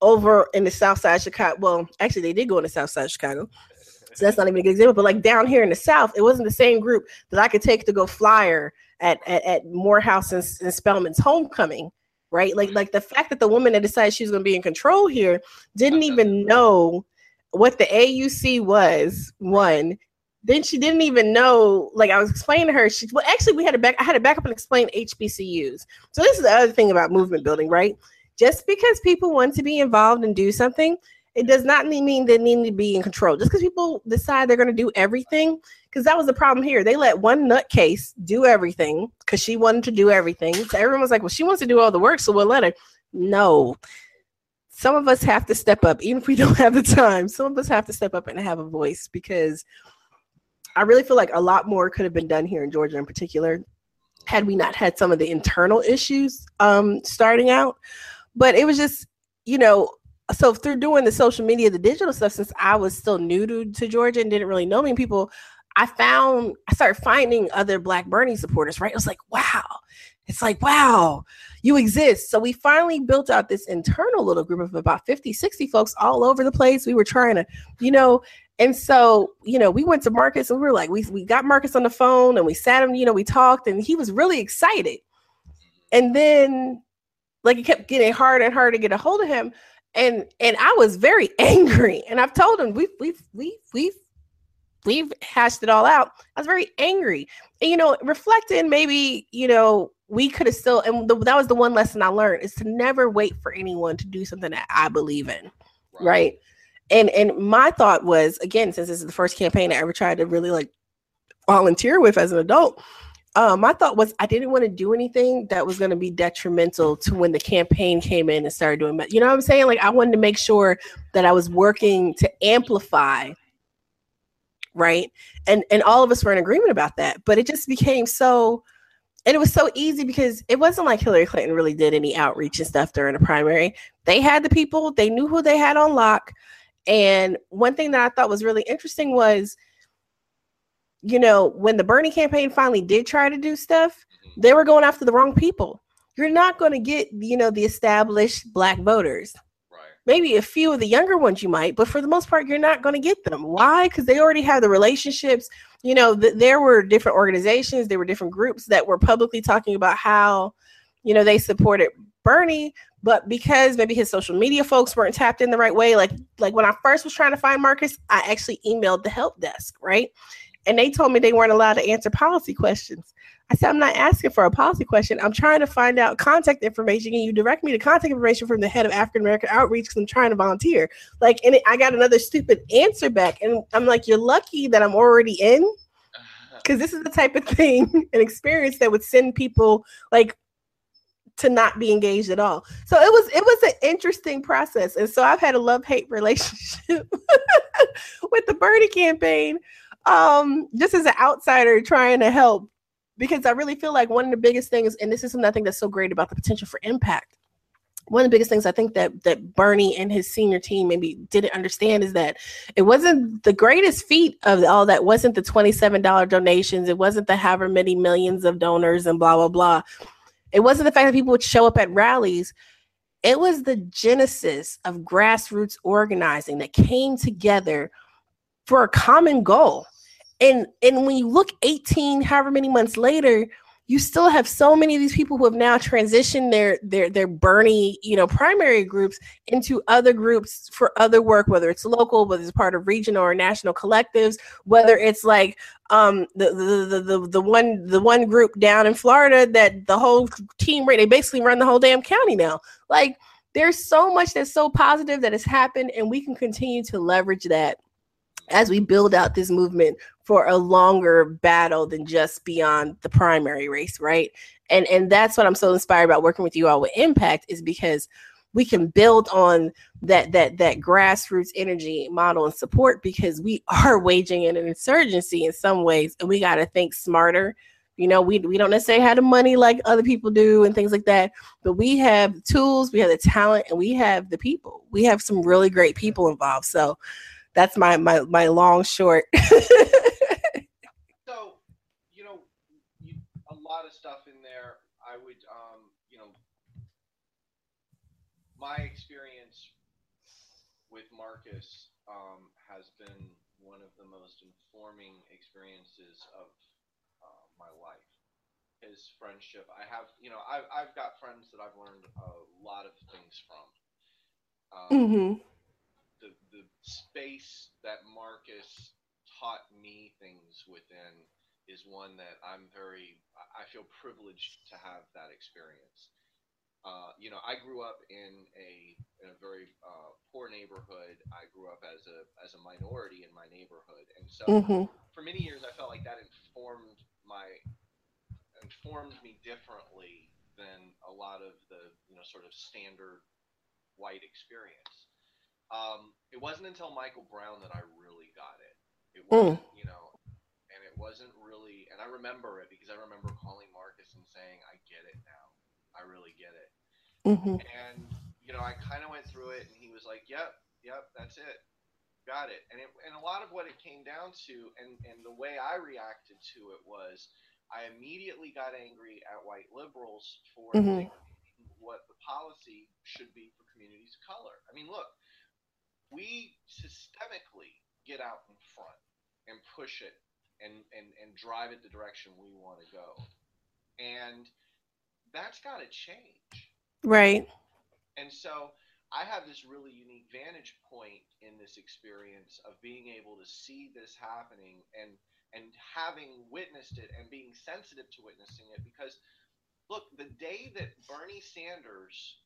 over in the South Side of Chicago. Well, actually, they did go in the South Side of Chicago. So that's not even a good example. But like down here in the South, it wasn't the same group that I could take to go flyer at at, at Morehouse and, and Spelman's homecoming right? Like like the fact that the woman that decided she was going to be in control here didn't even know what the AUC was, one. Then she didn't even know, like I was explaining to her, she well, actually we had to back I had to back up and explain HBCUs. So this is the other thing about movement building, right? Just because people want to be involved and do something, it does not mean they need to be in control. Just because people decide they're going to do everything, because that was the problem here. They let one nutcase do everything because she wanted to do everything. So everyone was like, well, she wants to do all the work, so we'll let her. No, some of us have to step up, even if we don't have the time. Some of us have to step up and have a voice because I really feel like a lot more could have been done here in Georgia, in particular, had we not had some of the internal issues um, starting out. But it was just you know, so through doing the social media, the digital stuff, since I was still new to, to Georgia and didn't really know many people, I found I started finding other Black Bernie supporters. Right, it was like, wow, it's like, wow, you exist. So we finally built out this internal little group of about 50, 60 folks all over the place. We were trying to, you know, and so, you know, we went to Marcus and we were like, we, we got Marcus on the phone and we sat him, you know, we talked and he was really excited. And then like it kept getting harder and harder to get a hold of him. And and I was very angry. And I've told him we've we've we've we've we've hashed it all out. I was very angry. And you know, reflecting maybe, you know, we could have still and the, that was the one lesson I learned is to never wait for anyone to do something that I believe in. right? right? and and my thought was again since this is the first campaign i ever tried to really like volunteer with as an adult um, my thought was I didn't want to do anything that was going to be detrimental to when the campaign came in and started doing, you know what I'm saying? Like I wanted to make sure that I was working to amplify, right? And and all of us were in agreement about that, but it just became so, and it was so easy because it wasn't like Hillary Clinton really did any outreach and stuff during the primary. They had the people, they knew who they had on lock. And one thing that I thought was really interesting was, you know, when the Bernie campaign finally did try to do stuff, mm-hmm. they were going after the wrong people. You're not going to get, you know, the established black voters. Maybe a few of the younger ones you might, but for the most part, you're not going to get them. Why? Because they already have the relationships. You know, th- there were different organizations, there were different groups that were publicly talking about how, you know, they supported Bernie, but because maybe his social media folks weren't tapped in the right way like like when i first was trying to find marcus i actually emailed the help desk right and they told me they weren't allowed to answer policy questions. I said i'm not asking for a policy question. I'm trying to find out contact information. And you direct me to contact information from the head of african american outreach? Because i'm trying to volunteer. Like and it, i got another stupid answer back and i'm like you're lucky that i'm already in. Uh-huh. Because this is the type of thing an experience that would send people like to not be engaged at all. So it was it was an interesting process. And so I've had a love-hate relationship with the Bernie campaign. Um, just as an outsider trying to help because I really feel like one of the biggest things, and this is nothing that's so great about the potential for impact. One of the biggest things I think that that Bernie and his senior team maybe didn't understand is that it wasn't the greatest feat of all that wasn't the $27 donations, it wasn't the however many millions of donors and blah blah blah it wasn't the fact that people would show up at rallies. It was the genesis of grassroots organizing that came together for a common goal. And and when you look 18, however many months later, you still have so many of these people who have now transitioned their their their Bernie, you know, primary groups into other groups for other work, whether it's local, whether it's part of regional or national collectives, whether it's like um the the the the, the one the one group down in Florida that the whole team right they basically run the whole damn county now. Like there's so much that's so positive that has happened and we can continue to leverage that as we build out this movement for a longer battle than just beyond the primary race, right? And and that's what I'm so inspired about working with you all with Impact is because we can build on that that that grassroots energy model and support because we are waging an insurgency in some ways and we got to think smarter. You know we, we don't necessarily have the money like other people do and things like that but we have tools we have the talent and we have the people. We have some really great people involved. So that's my my my long short. so, you know, you, a lot of stuff in there. I would, um, you know, my experience with Marcus um, has been one of the most informing experiences of uh, my life. His friendship, I have, you know, I've, I've got friends that I've learned a lot of things from. Um, mm-hmm space that Marcus taught me things within is one that I'm very I feel privileged to have that experience. Uh, you know, I grew up in a in a very uh, poor neighborhood. I grew up as a as a minority in my neighborhood, and so mm-hmm. for many years I felt like that informed my informed me differently than a lot of the you know sort of standard white experience. Um, it wasn't until Michael Brown that I really got it. It hmm. wasn't, mm. you know, and it wasn't really, and I remember it because I remember calling Marcus and saying, "I get it now. I really get it." Mm-hmm. And you know, I kind of went through it, and he was like, "Yep, yep, that's it, got it." And it, and a lot of what it came down to, and and the way I reacted to it was, I immediately got angry at white liberals for mm-hmm. what the policy should be for communities of color. I mean, look, we systemically get out in front and push it and, and, and drive it the direction we want to go. And that's got to change. Right. And so I have this really unique vantage point in this experience of being able to see this happening and and having witnessed it and being sensitive to witnessing it because look, the day that Bernie Sanders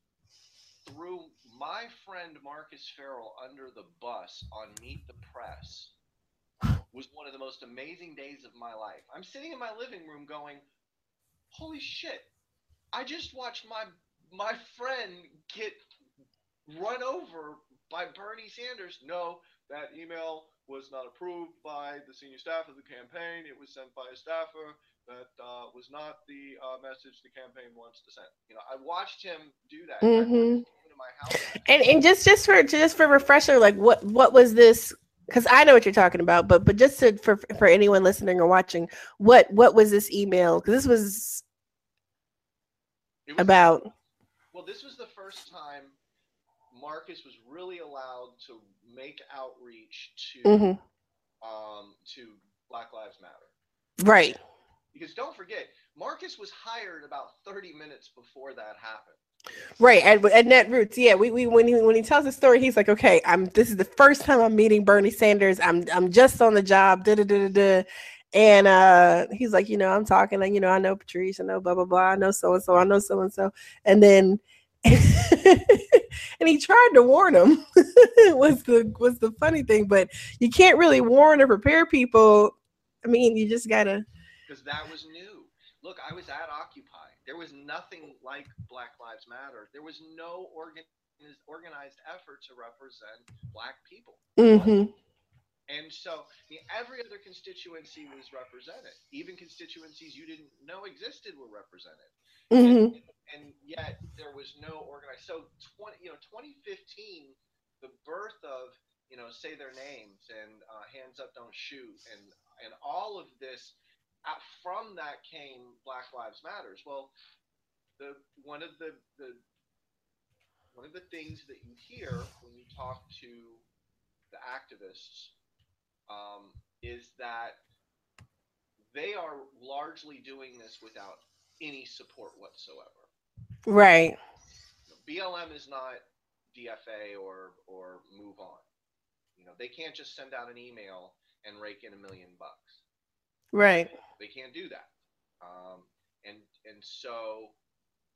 threw my friend Marcus Ferrell under the bus on Meet the Press was one of the most amazing days of my life. I'm sitting in my living room going, "Holy shit. I just watched my my friend get run over by Bernie Sanders." No, that email was not approved by the senior staff of the campaign. It was sent by a staffer that uh, was not the uh, message the campaign wants to send. You know, I watched him do that. Mm-hmm. And and just just for just for refresher, like what what was this? Because I know what you're talking about, but but just to, for for anyone listening or watching, what what was this email? Because this was, was about. Well, this was the first time Marcus was really allowed to make outreach to mm-hmm. um, to Black Lives Matter. Right. Because don't forget, Marcus was hired about 30 minutes before that happened. Right at, at Netroots, yeah. We, we when he when he tells the story, he's like, "Okay, I'm. This is the first time I'm meeting Bernie Sanders. I'm I'm just on the job." Da da da da da. And uh, he's like, you know, I'm talking, like, you know, I know Patrice, I know blah blah blah, I know so and so, I know so and so, and then and he tried to warn him was the was the funny thing but you can't really warn or prepare people i mean you just gotta because that was new look i was at occupy there was nothing like black lives matter there was no organ- organized effort to represent black people mm-hmm. and so I mean, every other constituency was represented even constituencies you didn't know existed were represented Mm-hmm. And, and, yet there was no organized. So 20, you know, 2015, the birth of you know, say their names and uh, hands up, don't shoot, and and all of this. Uh, from that came Black Lives Matters. Well, the one of the the one of the things that you hear when you talk to the activists um, is that they are largely doing this without any support whatsoever. Right. BLM is not DFA or or move on. You know, they can't just send out an email and rake in a million bucks. Right. They, can't do that. Um, and and so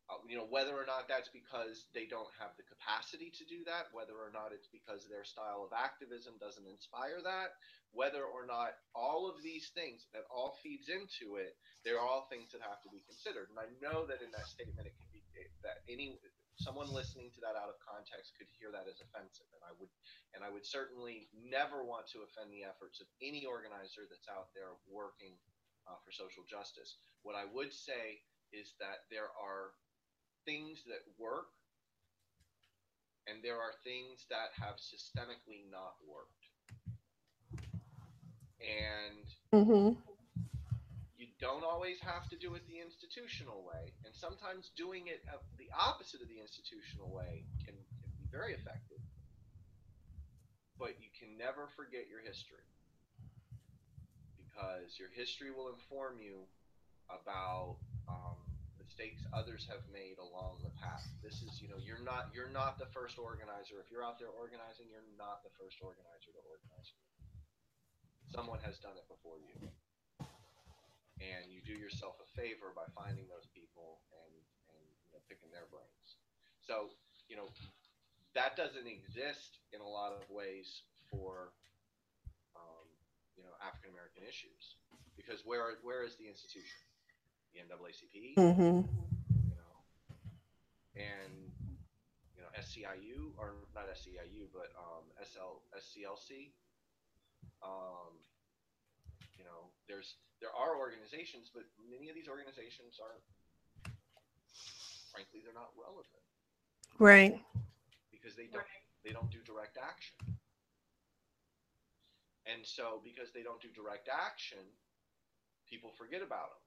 uh, you know whether or not that's because they don't have the capacity to do that whether or not it's because their style of activism doesn't inspire that whether or not all of these things that all feeds into it they're all things that have to be considered and i know that in that statement it can be that any someone listening to that out of context could hear that as offensive and i would and i would certainly never want to offend the efforts of any organizer that's out there working uh, for social justice what i would say is that there are things that work and there are things that have systemically not worked. And mm-hmm. Don't always have to do it the institutional way. And sometimes doing it the opposite of the institutional way can, can be very effective. But you can never forget your history because your history will inform you about um, mistakes others have made along the path. This is, you know, you're not you're not the first organizer. If you're out there organizing, you're not the first organizer to organize. Someone has done it before you. And you do yourself a favor by finding those people and, and you know, picking their brains. So, you know, that doesn't exist in a lot of ways for um, you know African American issues because where where is the institution? the NAACP, mm-hmm. you know, and you know SCIU or not SCIU, but um, SL SCLC. Um, you know, there's there are organizations, but many of these organizations are, frankly, they're not relevant. Right. because they don't they don't do direct action. And so because they don't do direct action, people forget about them.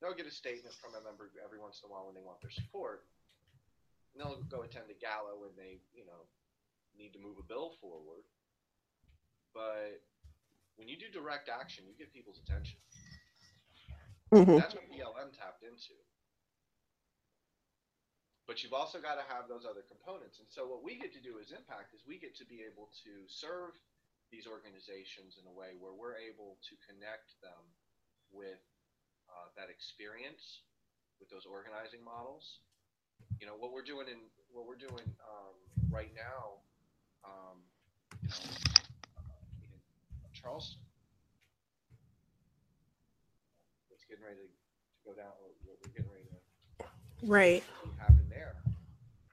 They'll get a statement from a member every once in a while when they want their support. And they'll go attend a gala when they, you know, need to move a bill forward. But when you do direct action, you get people's attention. Mm-hmm. That's what BLM tapped into. But you've also got to have those other components. And so what we get to do as Impact is we get to be able to serve these organizations in a way where we're able to connect them with uh, that experience, with those organizing models. You know what we're doing in what we're doing um, right now. Um, you know, Charleston. It's getting ready to, to go down. We're, we're getting ready to right happen there.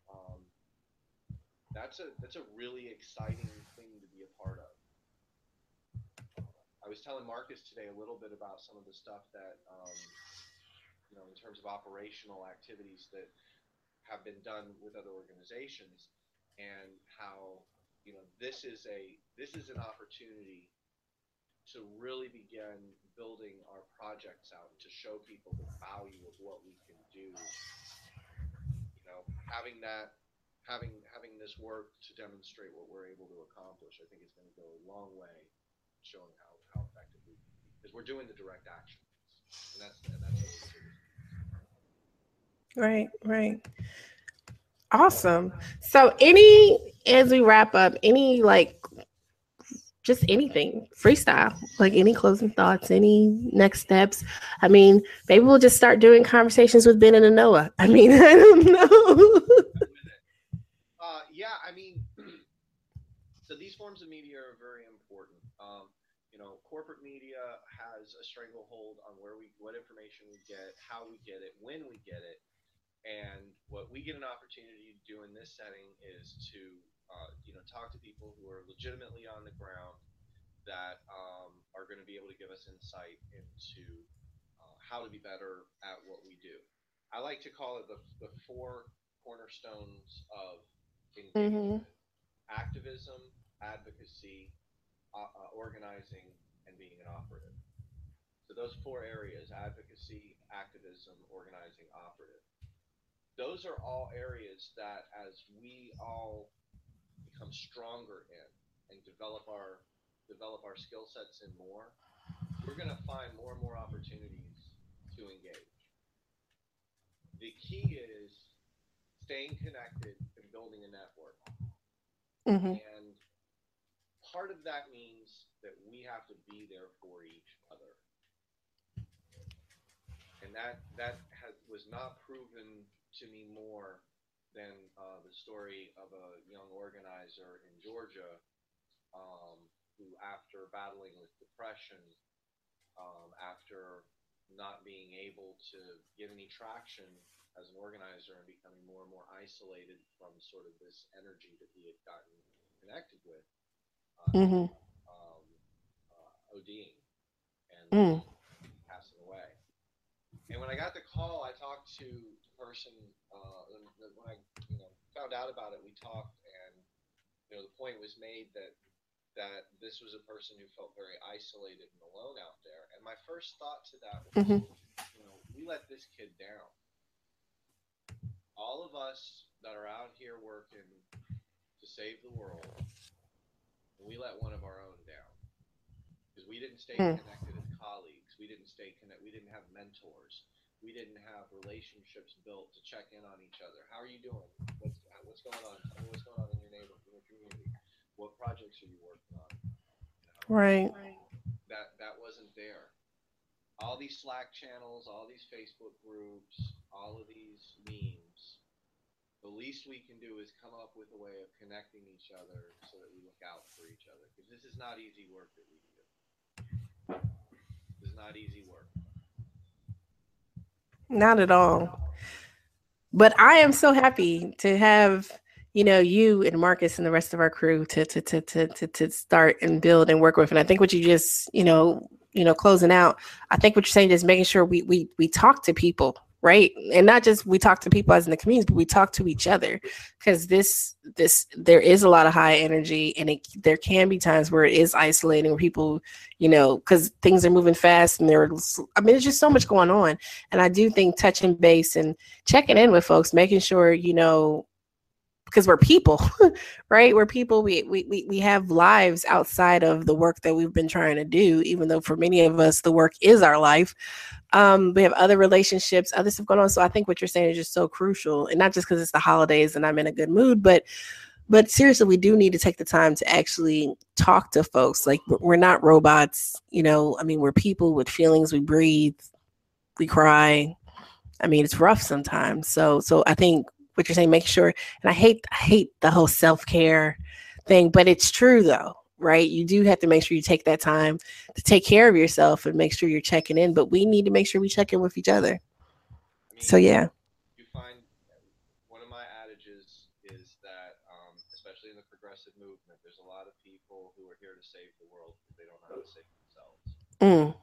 Um, that's a that's a really exciting thing to be a part of. I was telling Marcus today a little bit about some of the stuff that, um, you know, in terms of operational activities that have been done with other organizations, and how, you know, this is a this is an opportunity to really begin building our projects out to show people the value of what we can do. You know, having that having having this work to demonstrate what we're able to accomplish, I think is going to go a long way showing how how effectively because we're doing the direct action, and that's and that's right, right. Awesome. So, any as we wrap up, any like just anything freestyle like any closing thoughts any next steps. I mean maybe we'll just start doing conversations with ben and anoa. I mean i don't know. Uh, yeah i mean so these forms of media are very important. Um, you know, corporate media has a stranglehold on where we, what information we get, how we get it, when we get it. And what we get an opportunity to do in this setting is to, uh, you know, talk to people who are legitimately on the ground that um, are going to be able to give us insight into uh, how to be better at what we do. I like to call it the, the four cornerstones of engagement: mm-hmm. activism, advocacy, uh, uh, organizing, and being an operative. So those four areas advocacy, activism, organizing, operative. Those are all areas that as we all become stronger in and develop our develop our skill sets in more, we're going to find more and more opportunities to engage. The key is staying connected and building a network. Mm-hmm. And part of that means that we have to be there for each other. And that that has, was not proven to me more than uh, the story of a young organizer in Georgia um, who, after battling with depression, um, after not being able to get any traction as an organizer and becoming more and more isolated from sort of this energy that he had gotten connected with, mm-hmm. um, uh, ODing and mm. passing away. And when I got the call, I talked to person. Uh, when I you know found out about it, we talked, and you know the point was made that that this was a person who felt very isolated and alone out there. And my first thought to that was, mm-hmm. you know, we let this kid down. All of us that are out here working to save the world we let one of our own down because we didn't stay mm. connected as colleagues. We didn't stay connected. We didn't have mentors. We didn't have relationships built to check in on each other. How are you doing? What's what's going on? Tell me what's going on in your neighborhood, in your community. What projects are you working on? You know, right. That that wasn't there. All these Slack channels, all these Facebook groups, all of these memes the least we can do is come up with a way of connecting each other so that we look out for each other because this is not easy work that we do. This is not easy work. Not at all. But I am so happy to have you know you and Marcus and the rest of our crew to to to to to, to start and build and work with. And I think what you just you know you know closing out, I think what you're saying is making sure we we we talk to people right? And not just we talk to people as in the community but we talk to each other. Because this this there is a lot of high energy and it, there can be times where it is isolating where people you know because things are moving fast and there's i mean there's just so much going on. And i do think touching base and checking in with folks making sure you know because we're people right we're people we, we we we have lives outside of the work that we've been trying to do even though for many of us the work is our life um, we have other relationships, other stuff going on. So I think what you're saying is just so crucial, and not just because it's the holidays and I'm in a good mood, but but seriously, we do need to take the time to actually talk to folks. Like we're not robots, you know. I mean, we're people with feelings. We breathe, we cry. I mean, it's rough sometimes. So so I think what you're saying, make sure. And I hate I hate the whole self care thing, but it's true though right? You do have to make sure you take that time to take care of yourself and make sure you're checking in. But we need to make sure we check in with each other. I mean, so yeah. You find one of my adages is that, um, especially in the progressive movement, there's a lot of people who are here to save the world, but they don't know how to save themselves. Mm.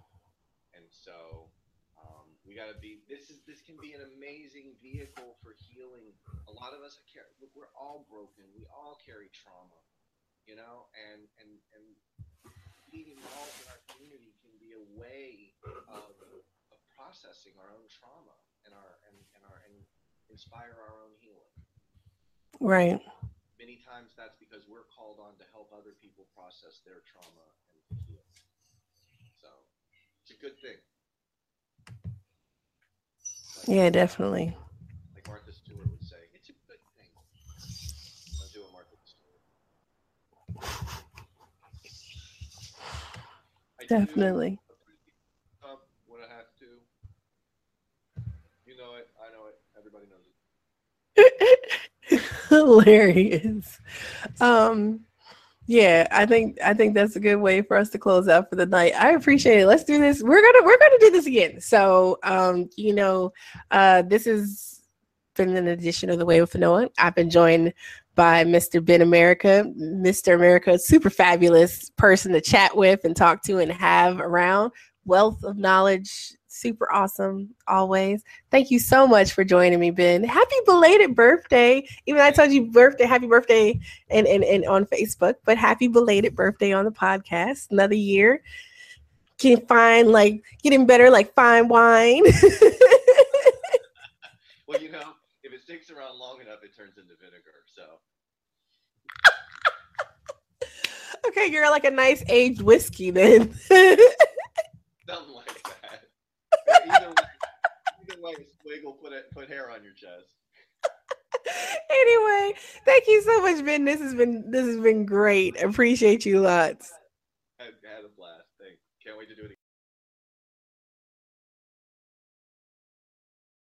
And so um, we got to be. This is this can be an amazing vehicle for healing. A lot of us are care. Look, we're all broken. We all carry trauma you know, and and and being involved in our community can be a way of, of processing our own trauma and our and, and our and inspire our own healing. Right. Many times that's because we're called on to help other people process their trauma and heal. So it's a good thing. Like, yeah, definitely. Definitely. Um, when I have to. You know it. I know it. Everybody knows it. Hilarious. Um, yeah, I think I think that's a good way for us to close out for the night. I appreciate it. Let's do this. We're gonna we're gonna do this again. So, um, you know, uh, this has been an edition of the Way with Anoa. I've been joined by Mr. Ben America. Mr. America, super fabulous person to chat with and talk to and have around. Wealth of knowledge, super awesome always. Thank you so much for joining me, Ben. Happy belated birthday. Even I told you birthday, happy birthday and, and, and on Facebook, but happy belated birthday on the podcast. Another year. Can find like getting better like fine wine. well, you know, if it sticks around long enough, it turns into vinegar. So okay, you're like a nice aged whiskey then. Something like that. Either way, either way, Swig will put it, put hair on your chest. anyway, thank you so much, Ben. This has been this has been great. Appreciate you lots. I had a blast. Thanks. Can't wait to do it again.